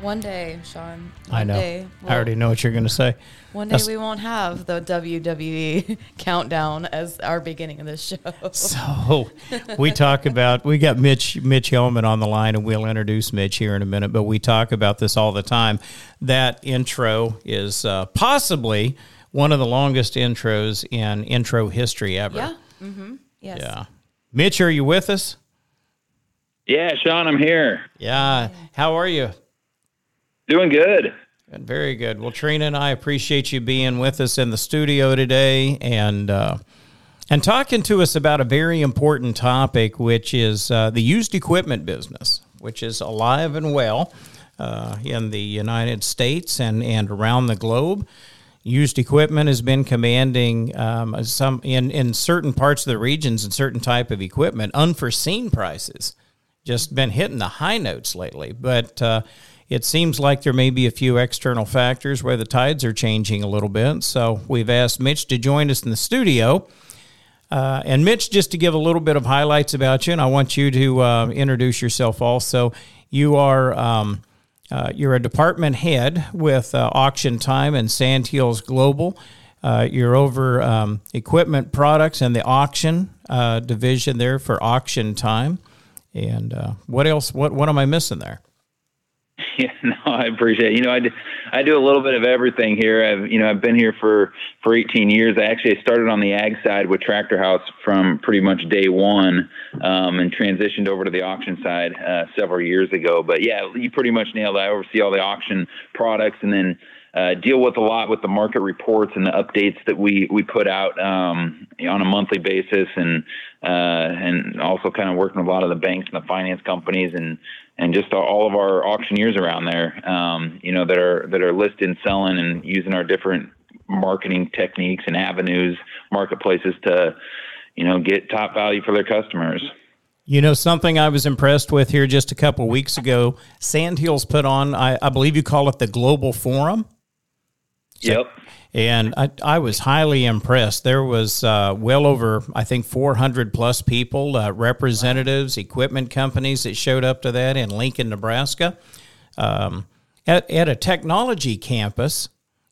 One day, Sean. One I know. Day, I already know what you're going to say. One day That's- we won't have the WWE countdown as our beginning of this show. So we talk about we got Mitch Mitch Helman on the line, and we'll introduce Mitch here in a minute. But we talk about this all the time. That intro is uh, possibly one of the longest intros in intro history ever. yeah. Mm-hmm. Yes. Yeah. Mitch, are you with us? Yeah, Sean, I'm here. Yeah. How are you? Doing good. Good, Very good. Well, Trina and I appreciate you being with us in the studio today and uh, and talking to us about a very important topic, which is uh, the used equipment business, which is alive and well uh, in the United States and, and around the globe. Used equipment has been commanding um, some in, in certain parts of the regions and certain type of equipment unforeseen prices just been hitting the high notes lately. But uh, it seems like there may be a few external factors where the tides are changing a little bit. So we've asked Mitch to join us in the studio. Uh, and Mitch, just to give a little bit of highlights about you, and I want you to uh, introduce yourself also. You are um, uh, you're a department head with uh, AuctionTime and Sandhills Global. Uh, you're over um, equipment products and the auction uh, division there for AuctionTime. And what else? What what am I missing there? Yeah, no, I appreciate it. You know, I do, I do a little bit of everything here. I've, you know, I've been here for, for 18 years. I actually started on the ag side with Tractor House from pretty much day one um, and transitioned over to the auction side uh, several years ago. But yeah, you pretty much nailed it. I oversee all the auction products and then uh, deal with a lot with the market reports and the updates that we, we put out um, on a monthly basis and uh, and also kind of working with a lot of the banks and the finance companies and and just all of our auctioneers around there, um, you know, that are that are listing, selling, and using our different marketing techniques and avenues, marketplaces to, you know, get top value for their customers. You know something I was impressed with here just a couple weeks ago. Sandhills put on, I, I believe you call it the Global Forum. Yep. and I, I was highly impressed. There was uh, well over, I think, 400 plus people, uh, representatives, equipment companies that showed up to that in Lincoln, Nebraska, um, at, at a technology campus,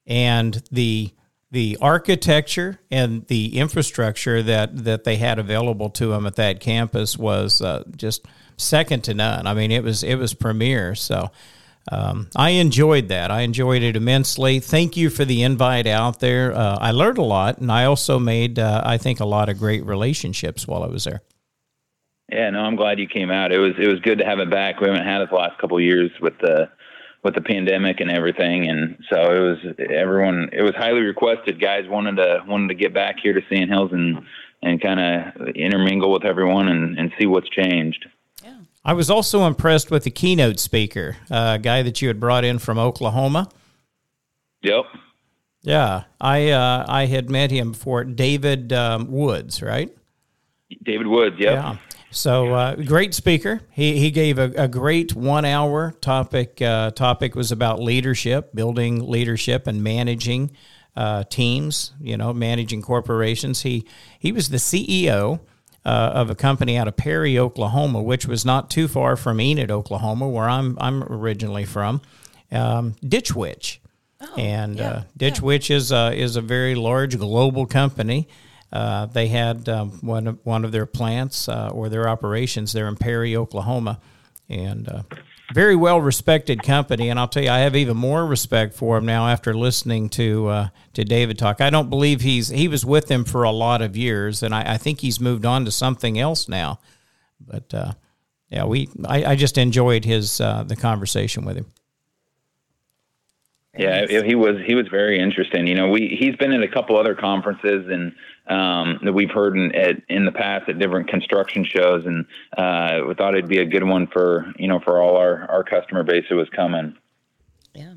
and the the architecture and the infrastructure that that they had available to them at that campus was uh, just second to none. I mean, it was it was premier. So. Um, I enjoyed that. I enjoyed it immensely. Thank you for the invite out there. Uh, I learned a lot, and I also made, uh, I think, a lot of great relationships while I was there. Yeah, no, I'm glad you came out. It was it was good to have it back. We haven't had it the last couple years with the with the pandemic and everything, and so it was everyone. It was highly requested. Guys wanted to wanted to get back here to Sandhills and and kind of intermingle with everyone and, and see what's changed. I was also impressed with the keynote speaker, uh, a guy that you had brought in from Oklahoma. Yep. Yeah, I uh, I had met him before, David um, Woods, right? David Woods. Yep. Yeah. So uh, great speaker. He he gave a, a great one hour topic. Uh, topic was about leadership, building leadership, and managing uh, teams. You know, managing corporations. He he was the CEO. Uh, of a company out of Perry, Oklahoma, which was not too far from Enid, Oklahoma, where I'm I'm originally from. Um, Ditch Witch, and yeah, uh, Ditch Witch is uh, is a very large global company. Uh, they had um, one of one of their plants uh, or their operations there in Perry, Oklahoma, and uh, very well respected company. And I'll tell you, I have even more respect for him now after listening to uh, to David talk. I don't believe he's he was with them for a lot of years, and I, I think he's moved on to something else now. But uh, yeah, we I, I just enjoyed his uh, the conversation with him. Yeah, he was he was very interesting. You know, we he's been at a couple other conferences and um, that we've heard in at, in the past at different construction shows, and uh, we thought it'd be a good one for you know for all our our customer base who was coming. Yeah.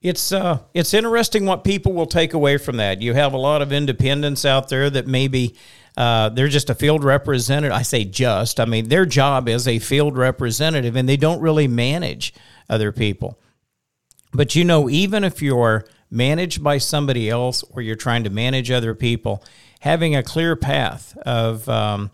It's uh, it's interesting what people will take away from that. You have a lot of independents out there that maybe uh, they're just a field representative. I say just. I mean, their job is a field representative, and they don't really manage other people. But you know, even if you're managed by somebody else or you're trying to manage other people, having a clear path of um,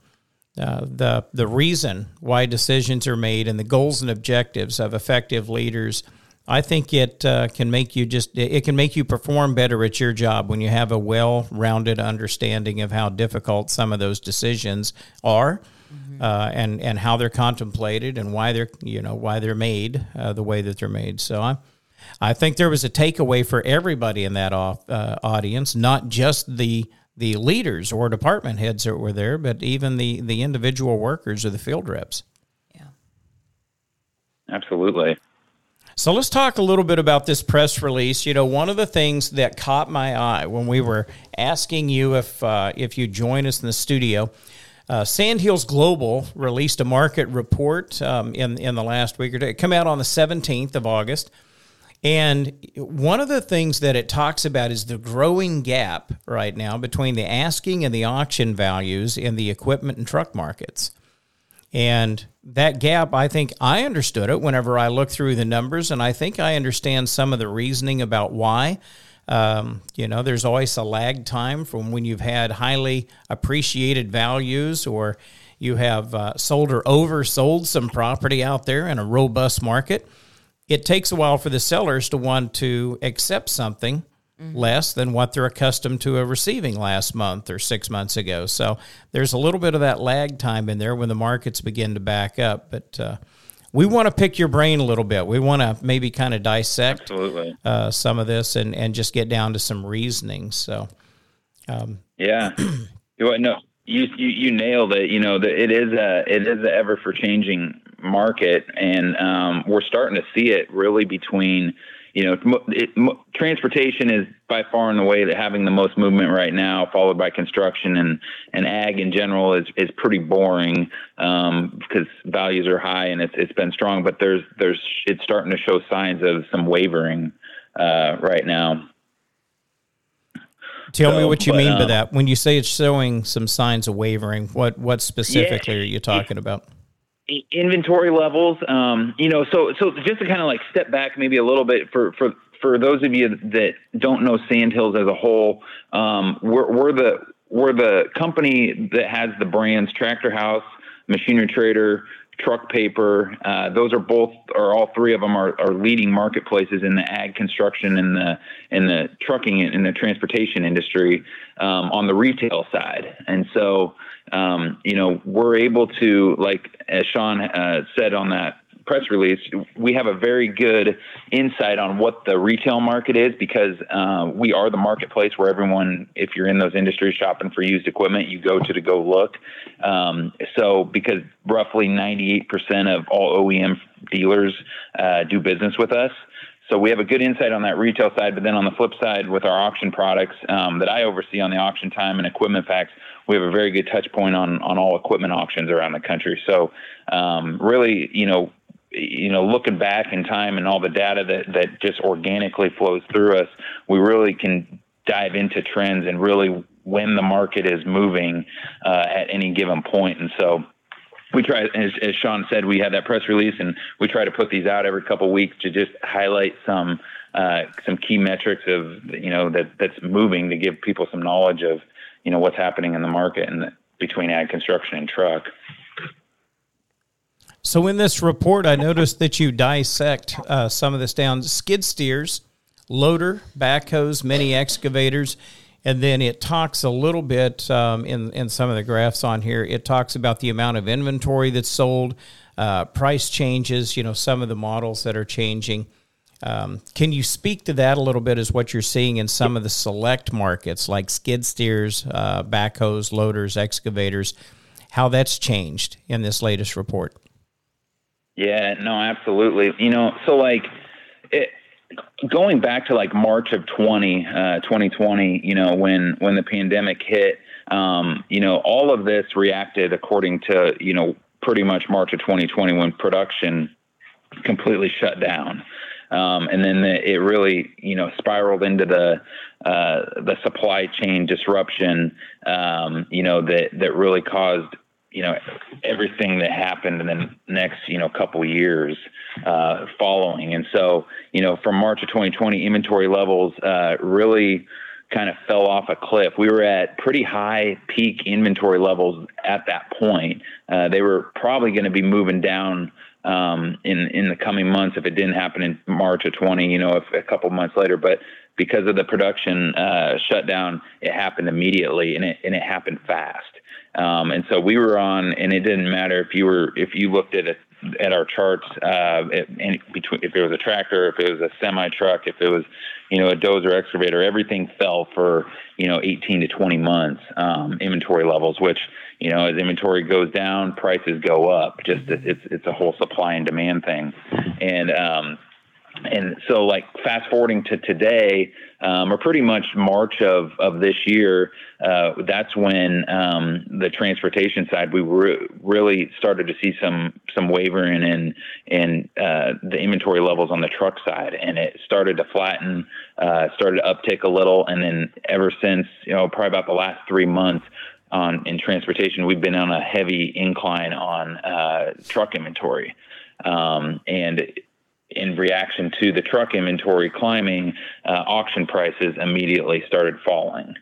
uh, the the reason why decisions are made and the goals and objectives of effective leaders I think it uh, can make you just it can make you perform better at your job when you have a well-rounded understanding of how difficult some of those decisions are, mm-hmm. uh, and and how they're contemplated and why they're you know why they're made uh, the way that they're made. So I, I think there was a takeaway for everybody in that off, uh, audience, not just the the leaders or department heads that were there, but even the the individual workers or the field reps. Yeah, absolutely. So let's talk a little bit about this press release. You know, one of the things that caught my eye when we were asking you if uh, if you join us in the studio, uh, Sandhills Global released a market report um, in in the last week or two. It came out on the seventeenth of August, and one of the things that it talks about is the growing gap right now between the asking and the auction values in the equipment and truck markets. And that gap, I think I understood it whenever I looked through the numbers, and I think I understand some of the reasoning about why. Um, you know, there's always a lag time from when you've had highly appreciated values or you have uh, sold or oversold some property out there in a robust market. It takes a while for the sellers to want to accept something mm-hmm. less than what they're accustomed to receiving last month or six months ago. So there's a little bit of that lag time in there when the markets begin to back up. But uh, we want to pick your brain a little bit. We want to maybe kind of dissect uh, some of this and, and just get down to some reasoning. So, um, yeah, no, you, you you nailed it. You know, the, it is a it is ever for changing market, and um, we're starting to see it really between you know, it, transportation is by far and away that having the most movement right now, followed by construction and and ag in general is is pretty boring um, because values are high and it's it's been strong, but there's there's it's starting to show signs of some wavering uh, right now. Tell so, me what you but, mean uh, by that. When you say it's showing some signs of wavering, what what specifically yeah, are you talking about? Inventory levels um, you know so so just to kind of like step back maybe a little bit for for for those of you that don't know sandhills as a whole um, we're, we're the we're the company that has the brands tractor house machinery trader truck paper uh, those are both or all three of them are, are leading marketplaces in the ag construction and the and the trucking and the transportation industry um, on the retail side. And so um, you know, we're able to, like as Sean uh, said on that press release, we have a very good insight on what the retail market is because uh, we are the marketplace where everyone, if you're in those industries shopping for used equipment, you go to to go look. Um, so, because roughly 98% of all OEM dealers uh, do business with us. So we have a good insight on that retail side, but then on the flip side, with our auction products um, that I oversee on the AuctionTime and equipment facts, we have a very good touch point on on all equipment auctions around the country. So um, really, you know, you know, looking back in time and all the data that that just organically flows through us, we really can dive into trends and really when the market is moving uh, at any given point. And so we try, as, as, Sean said, we had that press release, and we try to put these out every couple weeks to just highlight some uh, some key metrics of you know that that's moving to give people some knowledge of you know what's happening in the market and between ag construction and truck. So in this report, I noticed that you dissect uh, some of this down: skid steers, loader, backhoes, mini excavators, and then it talks a little bit um, in in some of the graphs on here. It talks about the amount of inventory that's sold, uh, price changes. You know, some of the models that are changing. Um, can you speak to that a little bit as what you're seeing in some of the select markets like skid steers, uh, backhoes, loaders, excavators, how that's changed in this latest report? Yeah, no, absolutely. You know, so like it, going back to like March of 20, uh, 2020, you know, when, when the pandemic hit, um, you know, all of this reacted according to, you know, pretty much March of 2020 when production completely shut down. Um, and then the, it really, you know, spiraled into the uh, the supply chain disruption, um, you know, that that really caused, you know, everything that happened in the next, you know, couple years uh, following. And so, you know, from March of 2020, inventory levels uh, really kind of fell off a cliff. We were at pretty high peak inventory levels at that point. Uh, they were probably going to be moving down um, in in the coming months if it didn't happen in March of 20. You know, if a couple months later, but because of the production uh, shutdown, it happened immediately and it and it happened fast. Um, and so we were on, and it didn't matter if you were if you looked at at our charts, uh, between if it was a tractor, if it was a semi truck, if it was you know a dozer excavator, everything fell for you know 18 to 20 months um, inventory levels, which you know as inventory goes down, prices go up. Just it's it's a whole supply and demand thing, and um, and so like fast forwarding to today um, or pretty much march of, of this year uh, that's when um, the transportation side we re- really started to see some some wavering in in uh, the inventory levels on the truck side. And it started to flatten uh, started to uptick a little. And then ever since you know probably about the last three months on in transportation we've been on a heavy incline on uh, truck inventory. Um, and in reaction to the truck inventory climbing, uh, auction prices immediately started falling.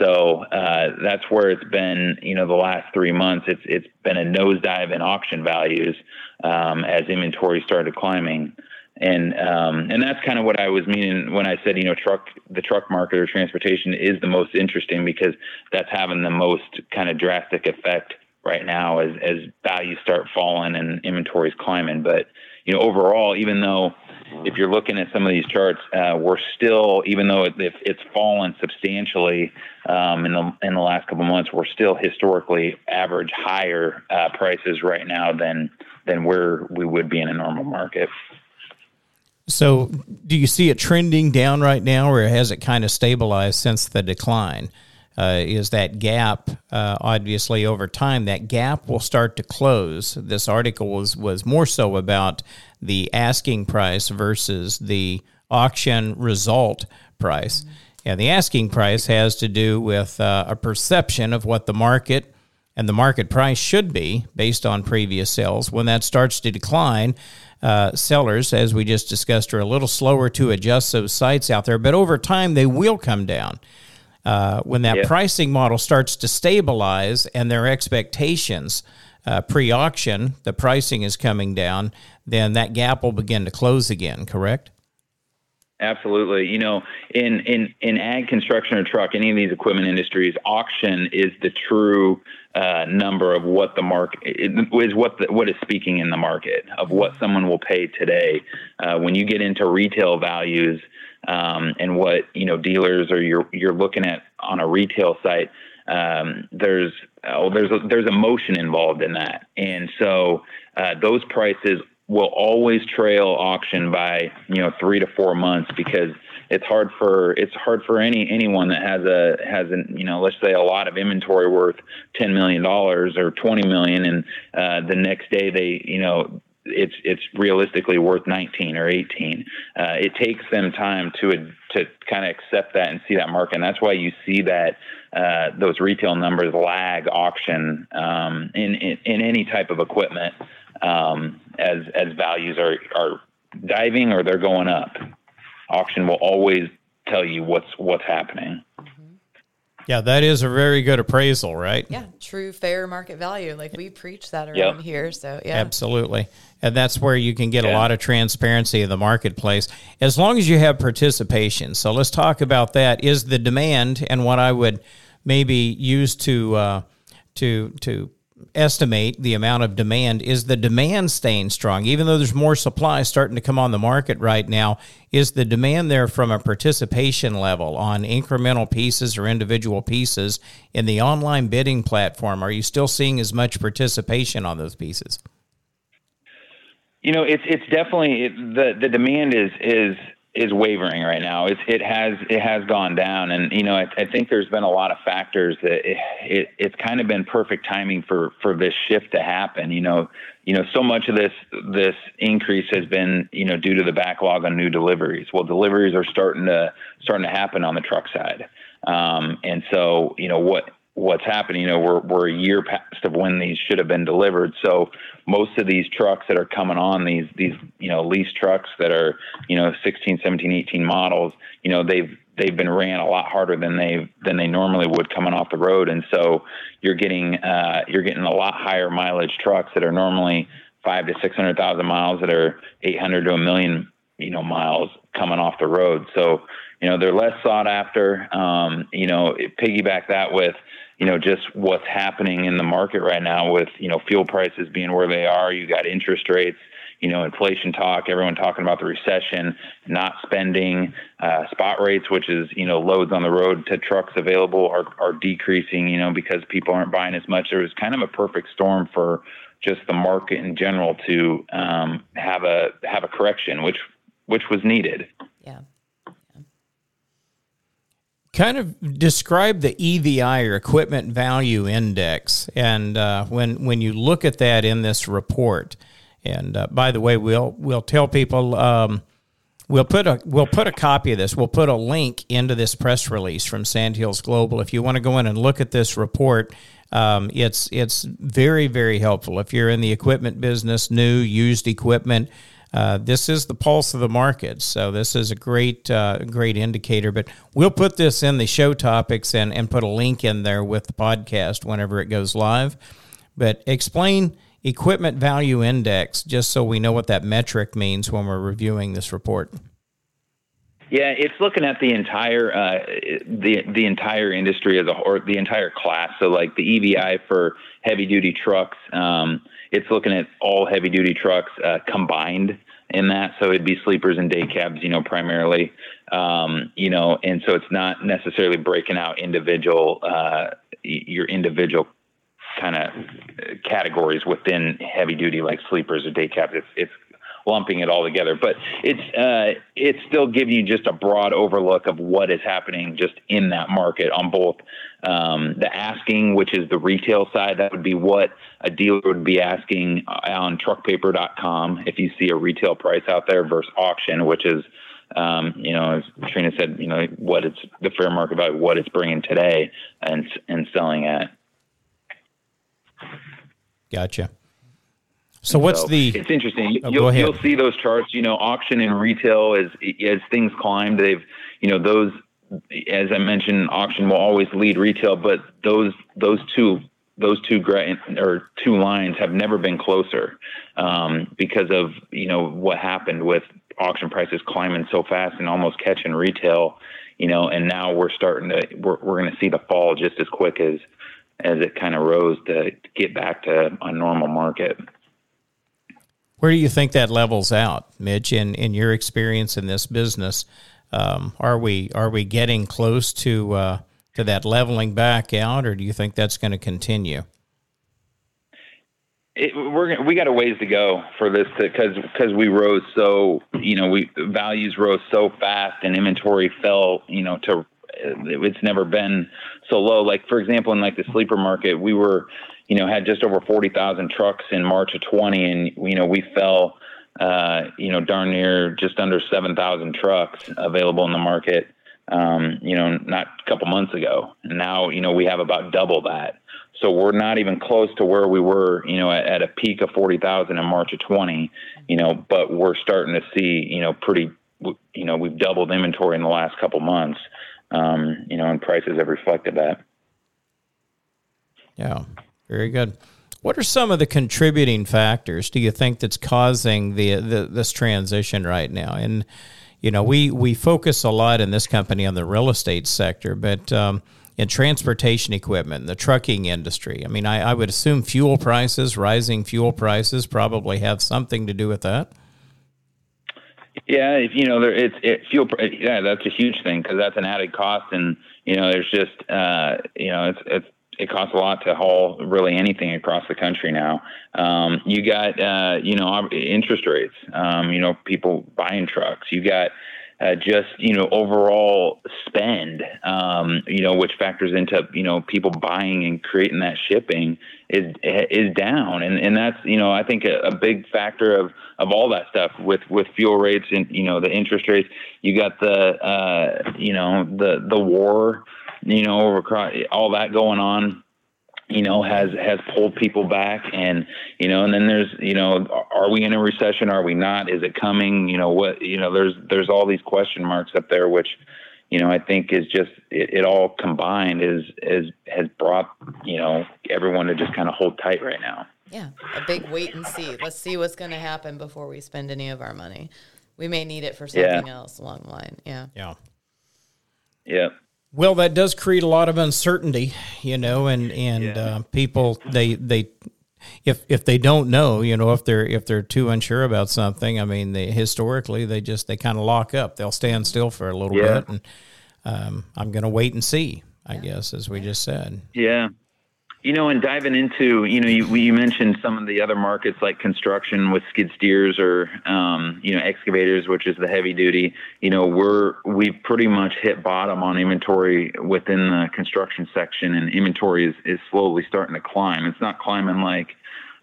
So uh, that's where it's been. You know, the last three months, it's it's been a nosedive in auction values um, as inventory started climbing, and um, and that's kind of what I was meaning when I said you know truck the truck market or transportation is the most interesting because that's having the most kind of drastic effect right now as as values start falling and inventories climbing, but you know, overall, even though if you're looking at some of these charts, uh, we're still, even though it, it's fallen substantially um, in the in the last couple of months, we're still historically average higher uh, prices right now than than where we would be in a normal market. So, do you see it trending down right now, or has it kind of stabilized since the decline? Uh, is that gap. Uh, obviously, over time, that gap will start to close. This article was was more so about the asking price versus the auction result price. Mm-hmm. And the asking price has to do with uh, a perception of what the market and the market price should be based on previous sales. When that starts to decline, uh, sellers, as we just discussed, are a little slower to adjust those sites out there, but over time they will come down. Uh, when that yeah. pricing model starts to stabilize and their expectations uh, pre-auction, the pricing is coming down, then that gap will begin to close again. Correct? Absolutely. You know, in in in ag, construction, or truck, any of these equipment industries, auction is the true uh, number of what the market is what the, what is speaking in the market of what someone will pay today. Uh, when you get into retail values, um, and what you know dealers or you're you're looking at on a retail site. Um, there's oh, there's a, there's emotion involved in that, and so uh, those prices will always trail auction by you know three to four months because it's hard for it's hard for any anyone that has a has an you know let's say a lot of inventory worth ten million dollars or twenty million and uh, the next day they you know it's it's realistically worth 19 or 18. Uh, it takes them time to to kind of accept that and see that market, and that's why you see that uh, those retail numbers lag auction um, in, in, in any type of equipment um, as as values are are diving or they're going up. Auction will always tell you what's what's happening. Yeah, that is a very good appraisal, right? Yeah, true fair market value. Like we preach that around yep. here. So, yeah. Absolutely. And that's where you can get yeah. a lot of transparency in the marketplace as long as you have participation. So, let's talk about that. Is the demand and what I would maybe use to uh, to to estimate the amount of demand. Is the demand staying strong? Even though there's more supply starting to come on the market right now, is the demand there from a participation level on incremental pieces or individual pieces in the online bidding platform? Are you still seeing as much participation on those pieces? You know, it's it's definitely it, the the demand is is is wavering right now. It's, it has it has gone down, and you know I, I think there's been a lot of factors that it, it, it's kind of been perfect timing for for this shift to happen. You know, you know so much of this this increase has been you know due to the backlog on new deliveries. Well, deliveries are starting to starting to happen on the truck side, um, and so you know what what's happening. You know, we're we're a year past of when these should have been delivered. So most of these trucks that are coming on these these you know lease trucks that are you know 16, 17, 18 models. You know, they've they've been ran a lot harder than they than they normally would coming off the road, and so you're getting uh, you're getting a lot higher mileage trucks that are normally five to six hundred thousand miles that are eight hundred to a million you know miles coming off the road. So you know they're less sought after. Um, you know, piggyback that with you know, just what's happening in the market right now with, you know, fuel prices being where they are. You got interest rates, you know, inflation talk, everyone talking about the recession, not spending, uh, spot rates, which is, you know, loads on the road to trucks available are, are decreasing, you know, because people aren't buying as much. There was kind of a perfect storm for just the market in general to um, have a have a correction, which which was needed. Yeah kind of describe the EVI or Equipment Value Index, and uh, when when you look at that in this report, and uh, by the way, we'll we'll tell people. Um, We'll put a we'll put a copy of this. We'll put a link into this press release from Sandhills Global. If you want to go in and look at this report, um, it's it's very very helpful. If you're in the equipment business, new used equipment, uh, this is the pulse of the market. So this is a great, uh, great indicator. But we'll put this in the show topics and, and put a link in there with the podcast whenever it goes live. But explain equipment value index just so we know what that metric means when we're reviewing this report. Yeah, it's looking at the entire uh, the the entire industry as a or the entire class. So like the EVI for heavy duty trucks, um, it's looking at all heavy duty trucks uh, combined in that. So it'd be sleepers and day cabs, you know, primarily, um, you know, and so it's not necessarily breaking out individual, uh, your individual kind of categories within heavy duty like sleepers or day cabs. It's, it's lumping it all together. But it's uh, it's still giving you just a broad overlook of what is happening just in that market on both um, the asking, which is the retail side. That would be what a dealer would be asking on truckpaper.com if you see a retail price out there versus auction, which is um, you know, as Trina said, you know, what it's the fair market value, what it's bringing today and and selling at. Gotcha. So what's so the? It's interesting. Oh, you'll, you'll see those charts. You know, auction and retail as as things climb, they've you know those as I mentioned, auction will always lead retail, but those those two those two gra- or two lines have never been closer um, because of you know what happened with auction prices climbing so fast and almost catching retail. You know, and now we're starting to we're we're going to see the fall just as quick as as it kind of rose to get back to a normal market. Where do you think that levels out, Mitch? In in your experience in this business, um, are we are we getting close to uh, to that leveling back out, or do you think that's going to continue? It, we're we got a ways to go for this because because we rose so you know we values rose so fast and inventory fell you know to it's never been so low. Like for example, in like the sleeper market, we were you know, had just over 40,000 trucks in March of 20, and you know, we fell, uh, you know, darn near just under 7,000 trucks available in the market, um, you know, not a couple months ago. And now, you know, we have about double that. So we're not even close to where we were, you know, at, at a peak of 40,000 in March of 20, you know, but we're starting to see, you know, pretty, you know, we've doubled inventory in the last couple months, um, you know, and prices have reflected that. Yeah. Very good. What are some of the contributing factors do you think that's causing the, the this transition right now? And you know, we we focus a lot in this company on the real estate sector, but um, in transportation equipment, the trucking industry. I mean, I, I would assume fuel prices, rising fuel prices, probably have something to do with that. Yeah, if you know, there, it's it, fuel. Yeah, that's a huge thing because that's an added cost, and you know, there's just uh, you know, it's it's it costs a lot to haul really anything across the country now. Um, you got uh, you know interest rates. Um, you know people buying trucks. You got uh, just you know overall spend, um, you know, which factors into you know people buying and creating that shipping is is down, and and that's you know I think a, a big factor of of all that stuff with with fuel rates and you know the interest rates. You got the uh, you know the the war, you know, over all that going on you know has has pulled people back and you know and then there's you know are we in a recession? Are we not? Is it coming? You know what you know there's there's all these question marks up there which you know i think is just it, it all combined is is has brought you know everyone to just kind of hold tight right now. Yeah a big wait and see. Let's see what's going to happen before we spend any of our money. We may need it for something yeah. else along the line yeah. Yeah. Yeah well, that does create a lot of uncertainty, you know, and and yeah. uh, people they they if if they don't know, you know, if they're if they're too unsure about something, I mean, they historically they just they kind of lock up. They'll stand still for a little yeah. bit, and um, I'm going to wait and see. I yeah. guess, as we just said. Yeah, you know, and diving into, you know, you, you mentioned some of the other markets like construction with skid steers or, um, you know, excavators, which is the heavy duty. You know, we're we've pretty much hit bottom on inventory within the construction section, and inventory is is slowly starting to climb. It's not climbing like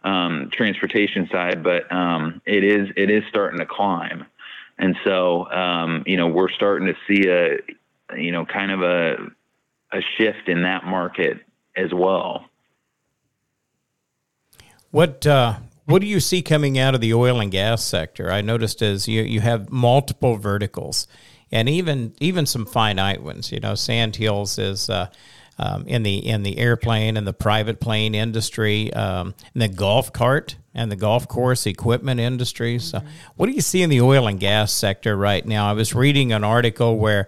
um, transportation side, but um, it is it is starting to climb, and so um, you know we're starting to see a, you know, kind of a a shift in that market as well. What uh, what do you see coming out of the oil and gas sector? I noticed as you you have multiple verticals, and even even some finite ones. You know, Sandhills is. Uh, um, in the in the airplane and the private plane industry, um, in the golf cart and the golf course equipment industry. So, mm-hmm. what do you see in the oil and gas sector right now? I was reading an article where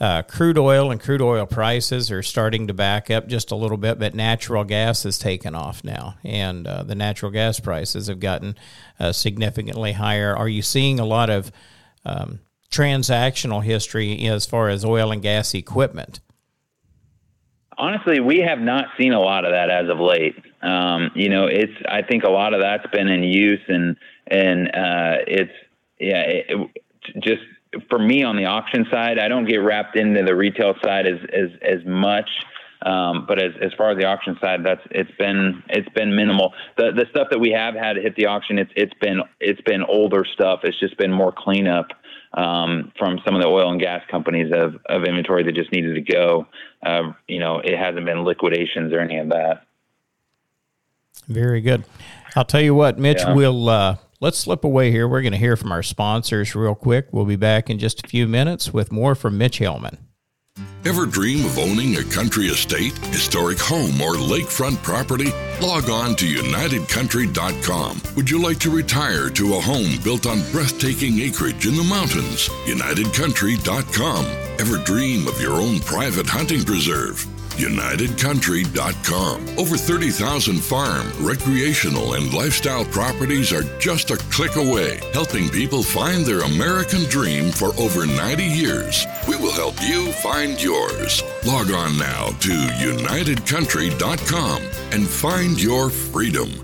uh, crude oil and crude oil prices are starting to back up just a little bit, but natural gas has taken off now, and uh, the natural gas prices have gotten uh, significantly higher. Are you seeing a lot of um, transactional history as far as oil and gas equipment? Honestly, we have not seen a lot of that as of late. Um, you know, it's I think a lot of that's been in use, and and uh, it's yeah, it, it, just for me on the auction side, I don't get wrapped into the retail side as as as much. Um, but as, as far as the auction side, that's it's been it's been minimal. The the stuff that we have had hit the auction, it's it's been it's been older stuff. It's just been more cleanup um, from some of the oil and gas companies of of inventory that just needed to go. Uh, you know, it hasn't been liquidations or any of that. Very good. I'll tell you what, Mitch. Yeah. We'll uh, let's slip away here. We're going to hear from our sponsors real quick. We'll be back in just a few minutes with more from Mitch Helman. Ever dream of owning a country estate, historic home, or lakefront property? Log on to UnitedCountry.com. Would you like to retire to a home built on breathtaking acreage in the mountains? UnitedCountry.com. Ever dream of your own private hunting preserve? UnitedCountry.com. Over 30,000 farm, recreational, and lifestyle properties are just a click away, helping people find their American dream for over 90 years. We will help you find yours. Log on now to UnitedCountry.com and find your freedom.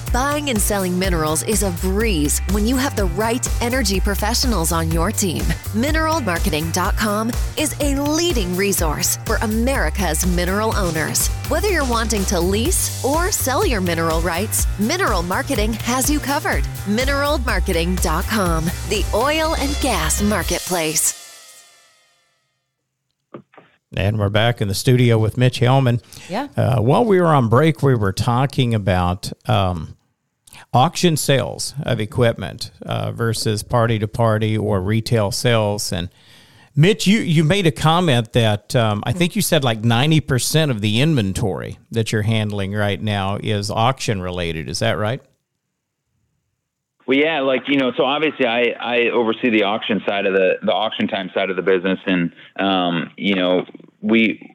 Buying and selling minerals is a breeze when you have the right energy professionals on your team. Mineralmarketing.com is a leading resource for America's mineral owners. Whether you're wanting to lease or sell your mineral rights, Mineral Marketing has you covered. Mineralmarketing.com, the oil and gas marketplace. And we're back in the studio with Mitch Helman. Yeah. Uh, while we were on break, we were talking about um, auction sales of equipment uh, versus party to party or retail sales. And Mitch, you, you made a comment that um, I think you said like 90% of the inventory that you're handling right now is auction related. Is that right? Well, yeah, like you know, so obviously I I oversee the auction side of the the AuctionTime side of the business, and um, you know we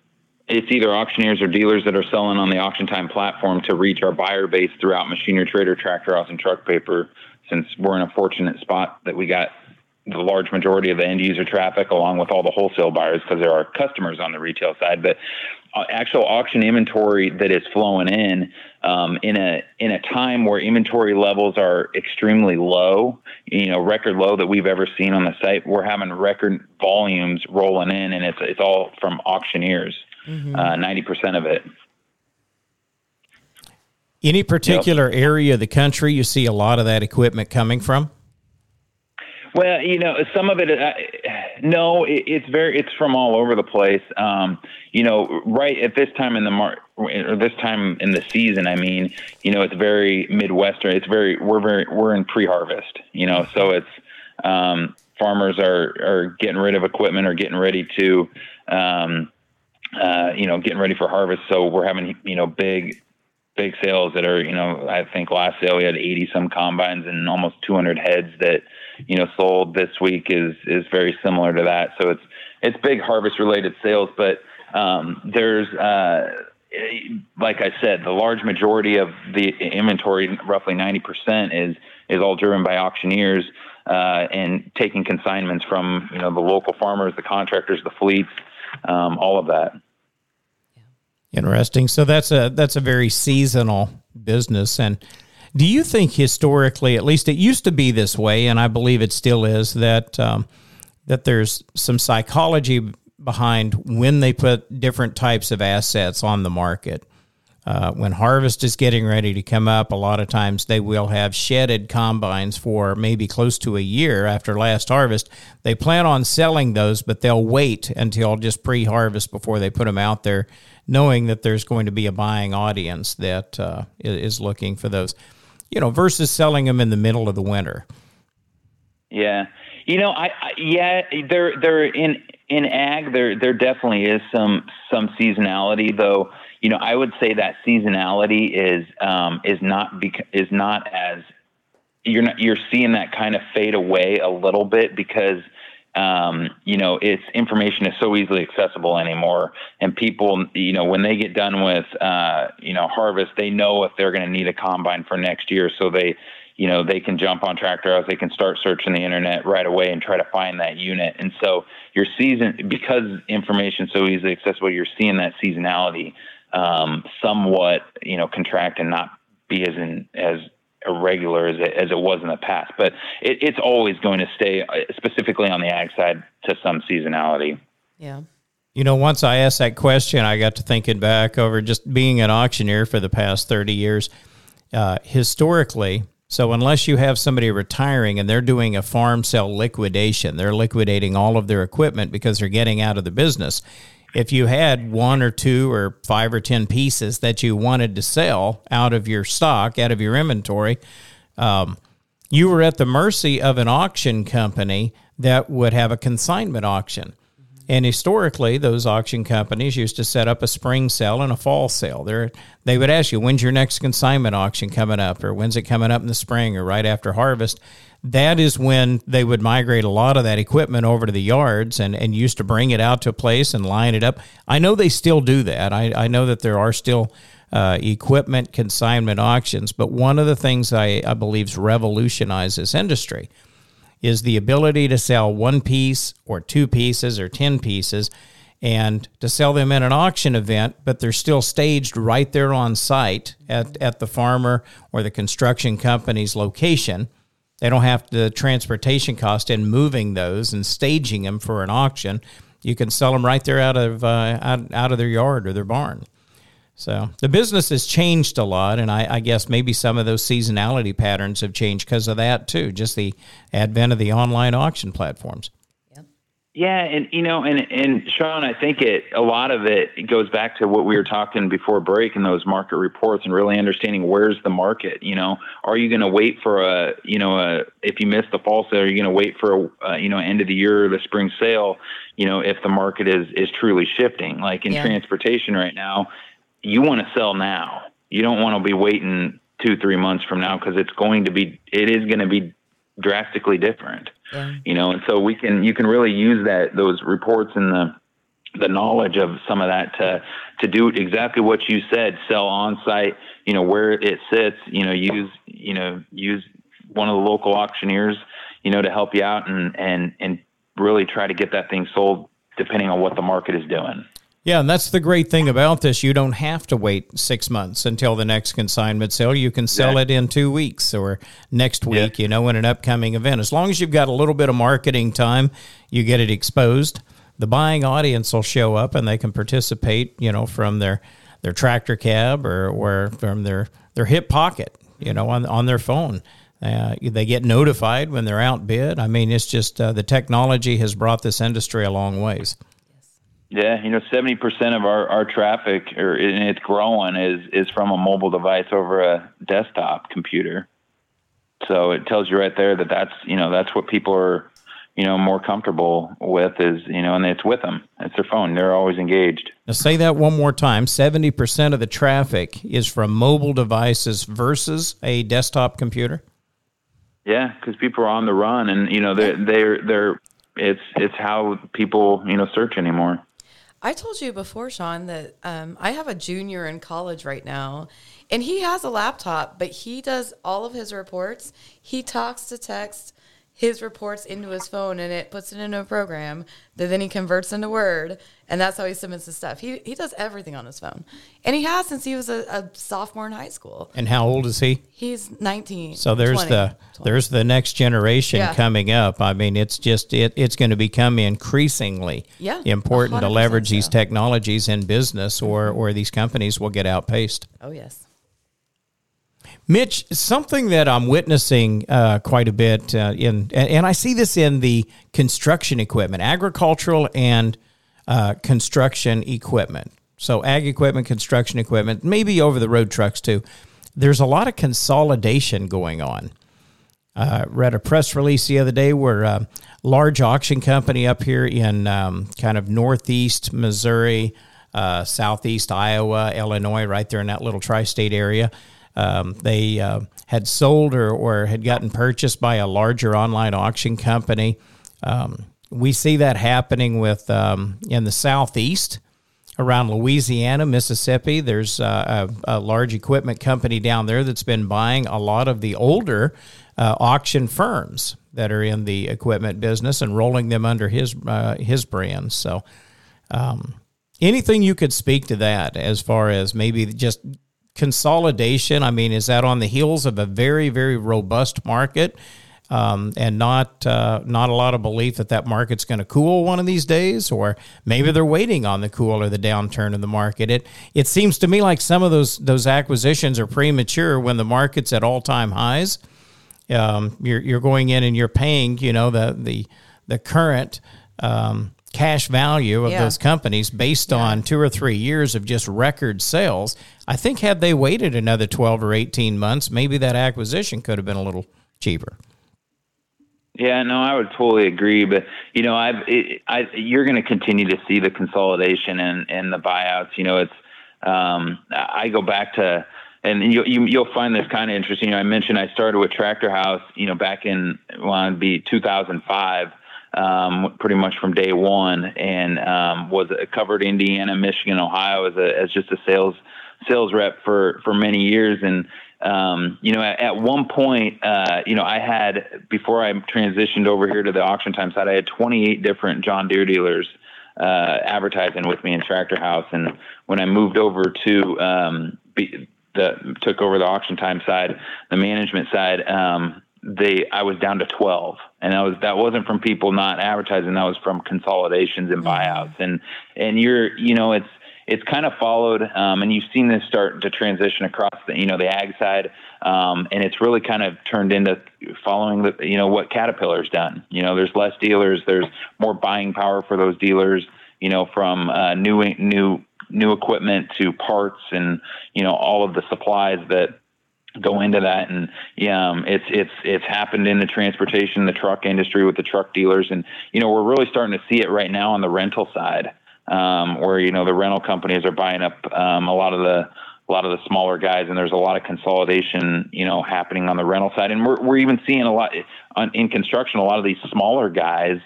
it's either auctioneers or dealers that are selling on the AuctionTime platform to reach our buyer base throughout machinery trader, tractor house, and truck paper. Since we're in a fortunate spot that we got the large majority of the end user traffic along with all the wholesale buyers because there are customers on the retail side but uh, actual auction inventory that is flowing in um, in a in a time where inventory levels are extremely low you know record low that we've ever seen on the site we're having record volumes rolling in and it's it's all from auctioneers mm-hmm. uh, 90% of it any particular yep. area of the country you see a lot of that equipment coming from well, you know, some of it, uh, no, it, it's very, it's from all over the place. Um, you know, right at this time in the mar, or this time in the season, I mean, you know, it's very Midwestern. It's very, we're very, we're in pre-harvest, you know, so it's, um, farmers are, are getting rid of equipment or getting ready to, um, uh, you know, getting ready for harvest. So we're having, you know, big, big sales that are, you know, I think last sale we had 80 some combines and almost 200 heads that, you know, sold this week is is very similar to that. So it's it's big harvest related sales, but um, there's uh, like I said, the large majority of the inventory, roughly 90%, is is all driven by auctioneers uh, and taking consignments from you know the local farmers, the contractors, the fleets, um, all of that. Interesting. So that's a that's a very seasonal business, and do you think historically, at least it used to be this way, and I believe it still is, that um, that there's some psychology behind when they put different types of assets on the market? Uh, when harvest is getting ready to come up, a lot of times they will have shedded combines for maybe close to a year after last harvest. They plan on selling those, but they'll wait until just pre harvest before they put them out there, knowing that there's going to be a buying audience that uh, is looking for those you know, versus selling them in the middle of the winter. Yeah, you know, I, I yeah, there there in in ag there there definitely is some some seasonality though. You know, I would say that seasonality is um, is not bec- is not as you're not you're seeing that kind of fade away a little bit because um, you know, it's information is so easily accessible anymore. And people, you know, when they get done with, uh, you know, harvest, they know if they're going to need a combine for next year. So they, you know, they can jump on Tractor House, they can start searching the internet right away and try to find that unit. And so your season, because information is so easily accessible, you're seeing that seasonality um, somewhat, you know, contract and not be as in as irregular as it, as it was in the past. But it, it's always going to stay, uh, specifically on the ag side, to some seasonality. Yeah. You know, once I asked that question, I got to thinking back over just being an auctioneer for the past 30 years. Uh, historically, so unless you have somebody retiring and they're doing a farm sale liquidation, they're liquidating all of their equipment because they're getting out of the business if you had one or two or five or 10 pieces that you wanted to sell out of your stock, out of your inventory, um, you were at the mercy of an auction company that would have a consignment auction. And historically, those auction companies used to set up a spring sale and a fall sale. They're, they would ask you, when's your next consignment auction coming up? Or when's it coming up in the spring or right after harvest? that is when they would migrate a lot of that equipment over to the yards and, and used to bring it out to a place and line it up. I know they still do that. I, I know that there are still uh, equipment consignment auctions, but one of the things I, I believe revolutionized this industry is the ability to sell one piece or two pieces or 10 pieces and to sell them in an auction event, but they're still staged right there on site at, at the farmer or the construction company's location they don't have the transportation cost in moving those and staging them for an auction. You can sell them right there out of uh, out, out of their yard or their barn. So the business has changed a lot, and I, I guess maybe some of those seasonality patterns have changed because of that too. Just the advent of the online auction platforms. Yeah, and you know, and and Sean, I think it a lot of it goes back to what we were talking before break and those market reports and really understanding where's the market. You know, are you going to wait for a you know a if you miss the fall sale, are you going to wait for a uh, you know end of the year or the spring sale? You know, if the market is is truly shifting, like in yeah. transportation right now, you want to sell now. You don't want to be waiting two three months from now because it's going to be it is going to be drastically different. Yeah. You know, and so we can you can really use that those reports and the the knowledge of some of that to to do exactly what you said, sell on site, you know, where it sits, you know, use you know, use one of the local auctioneers, you know, to help you out and and and really try to get that thing sold depending on what the market is doing. Yeah, and that's the great thing about this. You don't have to wait six months until the next consignment sale. You can sell it in two weeks or next week, yeah. you know, in an upcoming event. As long as you've got a little bit of marketing time, you get it exposed. The buying audience will show up and they can participate, you know, from their their tractor cab or, or from their, their hip pocket, you know, on, on their phone. Uh, they get notified when they're outbid. I mean, it's just uh, the technology has brought this industry a long ways. Yeah, you know, seventy percent of our, our traffic, or and it's growing, is is from a mobile device over a desktop computer. So it tells you right there that that's you know that's what people are you know more comfortable with is you know and it's with them. It's their phone. They're always engaged. Now say that one more time. 70% of the traffic is from mobile devices versus a desktop computer? Yeah because people are on the run and you know they're they're they're it's it's how people you know search anymore I told you before, Sean, that um, I have a junior in college right now, and he has a laptop, but he does all of his reports. He talks to text his reports into his phone and it puts it into a program that then he converts into Word and that's how he submits his stuff. He he does everything on his phone. And he has since he was a, a sophomore in high school. And how old is he? He's 19. So there's 20, the 20. there's the next generation yeah. coming up. I mean, it's just it it's going to become increasingly yeah, important to leverage so. these technologies in business or mm-hmm. or these companies will get outpaced. Oh yes. Mitch, something that I'm witnessing uh, quite a bit uh, in, and I see this in the construction equipment, agricultural and uh, construction equipment. So, ag equipment, construction equipment, maybe over the road trucks too. There's a lot of consolidation going on. Uh, read a press release the other day where a uh, large auction company up here in um, kind of northeast Missouri, uh, southeast Iowa, Illinois, right there in that little tri state area um, they uh, had sold or, or had gotten purchased by a larger online auction company. Um, we see that happening with um, in the southeast around Louisiana, Mississippi. There's uh, a, a, large equipment company down there that's been buying a lot of the older uh, auction firms that are in the equipment business and rolling them under his uh, his brand. So, um, anything you could speak to that as far as maybe just consolidation? I mean, is that on the heels of a very, very robust market? Um, and not uh, not a lot of belief that that market's going to cool one of these days, or maybe they're waiting on the cool or the downturn in the market. It it seems to me like some of those those acquisitions are premature when the market's at all time highs. Um, you're you're going in and you're paying you know the the the current um, cash value of yeah. those companies based yeah. on two or three years of just record sales. I think had they waited another 12 or 18 months, maybe that acquisition could have been a little cheaper. Yeah, no, I would totally agree. But you know, I've, it, I, you're going to continue to see the consolidation and and the buyouts. You know, it's um, I go back to, and you, you you'll find this kind of interesting. You know, I mentioned I started with TractorHouse. You know, back in well, it'd be 2005 um, pretty much from day one, and um, was covered Indiana, Michigan, Ohio as a as just a sales sales rep for for many years. And um, you know, at, at one point, uh, you know, I had before I transitioned over here to the AuctionTime side, I had 28 different John Deere dealers uh, advertising with me in TractorHouse. And when I moved over to um, be, the took over the AuctionTime side, the management side, um, they I was down to 12 and that was that wasn't from people not advertising that was from consolidations and buyouts and and you're you know it's it's kind of followed, um, and you've seen this start to transition across the you know the ag side, um, and it's really kind of turned into following the you know what Caterpillar's done. You know, there's less dealers, there's more buying power for those dealers. You know, from uh, new new new equipment to parts and you know all of the supplies that go into that. And yeah, um, it's it's it's happened in the transportation the truck industry with the truck dealers. And you know we're really starting to see it right now on the rental side um, where you know the rental companies are buying up um, a lot of the a lot of the smaller guys. And there's a lot of consolidation you know happening on the rental side. And we're we're even seeing a lot on, in construction a lot of these smaller guys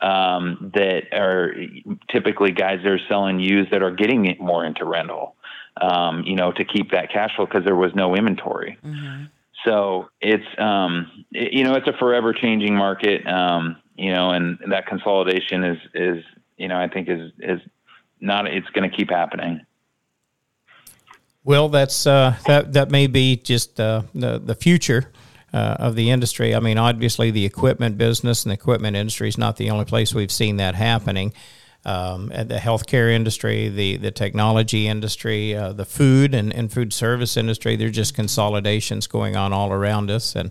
um, that are typically guys that are selling used that are getting more into rental um, you know, to keep that cash flow because there was no inventory. Mm-hmm. So it's, um, it, you know, it's a forever changing market, um, you know, and that consolidation is, is, you know, I think is, is not, it's going to keep happening. Well, that's, uh, that, that may be just, uh, the, the future. Uh, of the industry. I mean, obviously, the equipment business and the equipment industry is not the only place we've seen that happening um, the healthcare industry, the the technology industry, uh, the food and, and food service industry. There's just consolidations going on all around us, and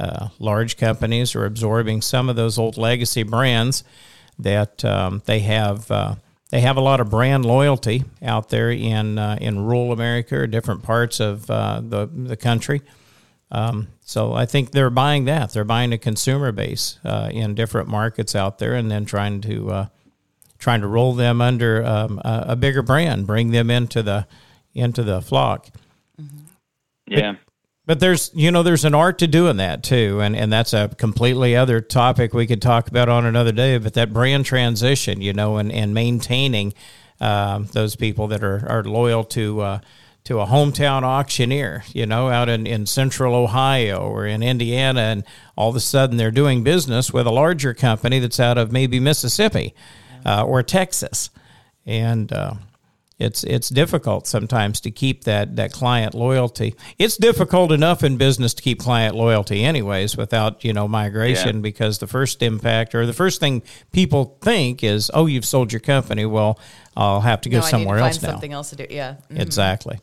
uh, large companies are absorbing some of those old legacy brands that um, they have. Uh, they have a lot of brand loyalty out there in uh, in rural America or different parts of uh, the the country. Um, so I think they're buying that. They're buying a consumer base uh, in different markets out there, and then trying to trying to roll them under um, a, a, bigger brand, bring them into the into the flock. Mm-hmm. Yeah. But, but there's you know there's an art to doing that too, and and that's a completely other topic we could talk about on another day. But that brand transition, you know, and and maintaining um, those people that are are loyal to. Uh, to a hometown auctioneer, you know, out in, in central Ohio or in Indiana, and all of a sudden they're doing business with a larger company that's out of maybe Mississippi uh, or Texas, and uh, it's it's difficult sometimes to keep that that client loyalty. It's difficult enough in business to keep client loyalty, anyways, without you know migration, yeah. because the first impact or the first thing people think is, "Oh, you've sold your company. Well, I'll have to go no, somewhere else now." Something else to do. Yeah, mm-hmm. exactly.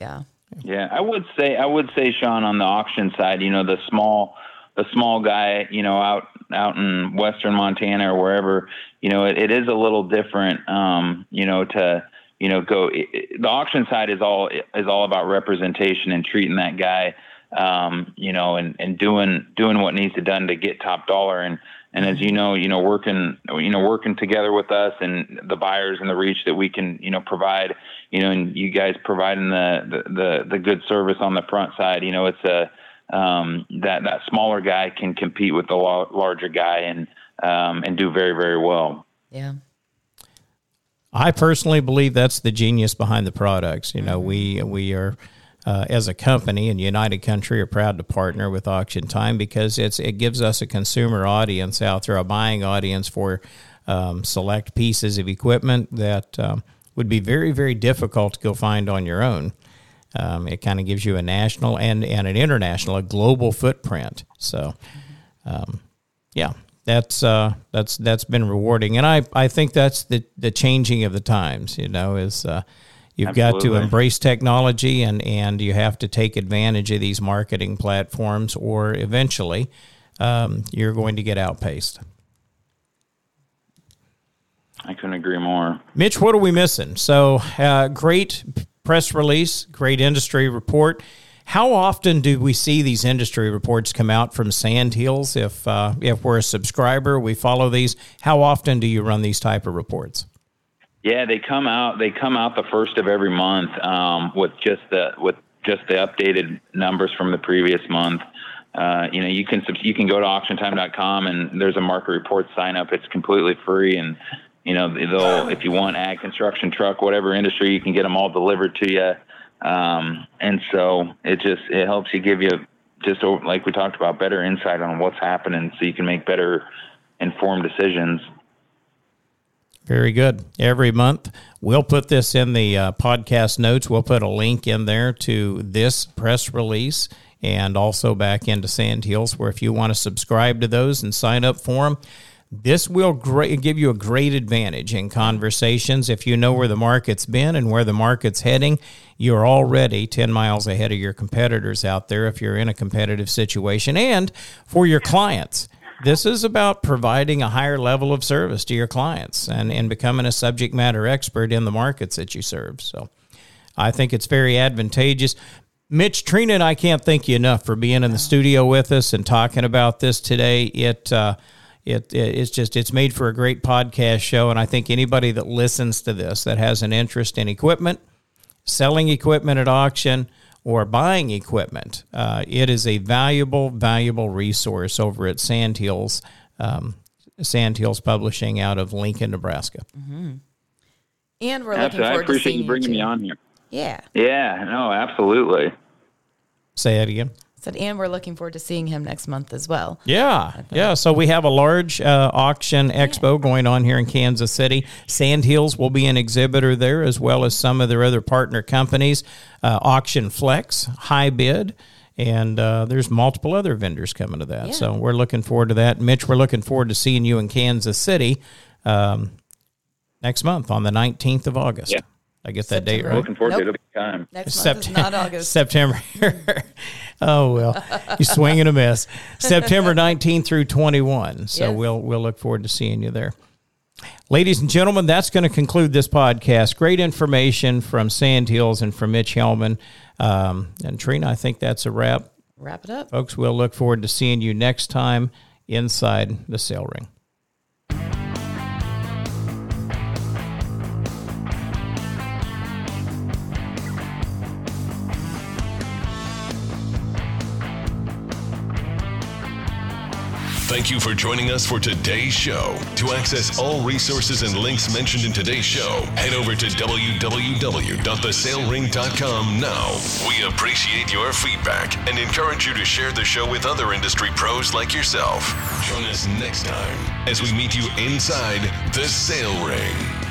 Yeah. Yeah, I would say I would say Sean on the auction side, you know, the small the small guy, you know, out out in western Montana or wherever, you know, it, it is a little different, um, you know, to you know go. It, the auction side is all is all about representation and treating that guy, um, you know, and and doing doing what needs to done to get top dollar and. And as you know, you know, working, you know, working together with us and the buyers and the reach that we can, you know, provide, you know, and you guys providing the, the, the good service on the front side, you know, it's a, um, that that smaller guy can compete with the larger guy and um, and do very very well. Yeah. I personally believe that's the genius behind the products. You know, we we are uh, as a company and United Country are proud to partner with AuctionTime because it's it gives us a consumer audience out there, a buying audience for um, select pieces of equipment that um, would be very very difficult to go find on your own. Um, it kind of gives you a national and, and an international, a global footprint. So, um, yeah, that's uh, that's that's been rewarding, and I, I think that's the the changing of the times. You know, is uh, you've Absolutely. got to embrace technology and and you have to take advantage of these marketing platforms, or eventually um, you're going to get outpaced. I couldn't agree more. Mitch, what are we missing? So, uh, great press release, great industry report. How often do we see these industry reports come out from Sandhills? If uh, if we're a subscriber, we follow these. How often do you run these type of reports? Yeah, they come out. They come out the first of every month um, with just the with just the updated numbers from the previous month. Uh, you know, you can you can go to auctiontime.com and there's a market report sign up. It's completely free and you know, they'll if you want ag, construction, truck, whatever industry, you can get them all delivered to you. Um, and so it just it helps you give you just like we talked about better insight on what's happening, so you can make better informed decisions. Very good. Every month, we'll put this in the uh, podcast notes. We'll put a link in there to this press release and also back into Sandhills, where if you want to subscribe to those and sign up for them, This will great, give you a great advantage in conversations. If you know where the market's been and where the market's heading, you're already 10 miles ahead of your competitors out there if you're in a competitive situation. And for your clients, this is about providing a higher level of service to your clients and, and becoming a subject matter expert in the markets that you serve. So I think it's very advantageous. Mitch, Trina, and I can't thank you enough for being in the studio with us and talking about this today. It, uh, it, it's just it's made for a great podcast show, and I think anybody that listens to this that has an interest in equipment, selling equipment at auction, or buying equipment, uh, it is a valuable, valuable resource over at Sandhills, um, Sandhills Publishing out of Lincoln, Nebraska. Mm-hmm. And we're looking Absolutely. I forward to seeing you bringing too. me on here. Yeah. Yeah, no, absolutely. Say that again. Said, and we're looking forward to seeing him next month as well. Yeah, yeah. So we have a large uh, auction expo going on here in Kansas City. Sandhills will be an exhibitor there, as well as some of their other partner companies, uh, Auction Flex, HiBid, and uh, there's multiple other vendors coming to that. Yeah. So we're looking forward to that. Mitch, we're looking forward to seeing you in Kansas City um, next month on the 19th of August. Yeah. I get that date September. right. Looking forward Nope. to it. It'll be time. Next month is not August. September. oh well, you swing and a miss. September 19th through 21. So Yes. we'll we'll look forward to seeing you there. Ladies and gentlemen, that's going to conclude this podcast. Great information from Sandhills and from Mitch Helman. Um, and Trina, I think that's a wrap. Wrap it up. Folks, we'll look forward to seeing you next time inside the sale ring. Thank you for joining us for today's show. To access all resources and links mentioned in today's show, head over to www.thesalering.com now. We appreciate your feedback and encourage you to share the show with other industry pros like yourself. Join us next time as we meet you inside the sale ring.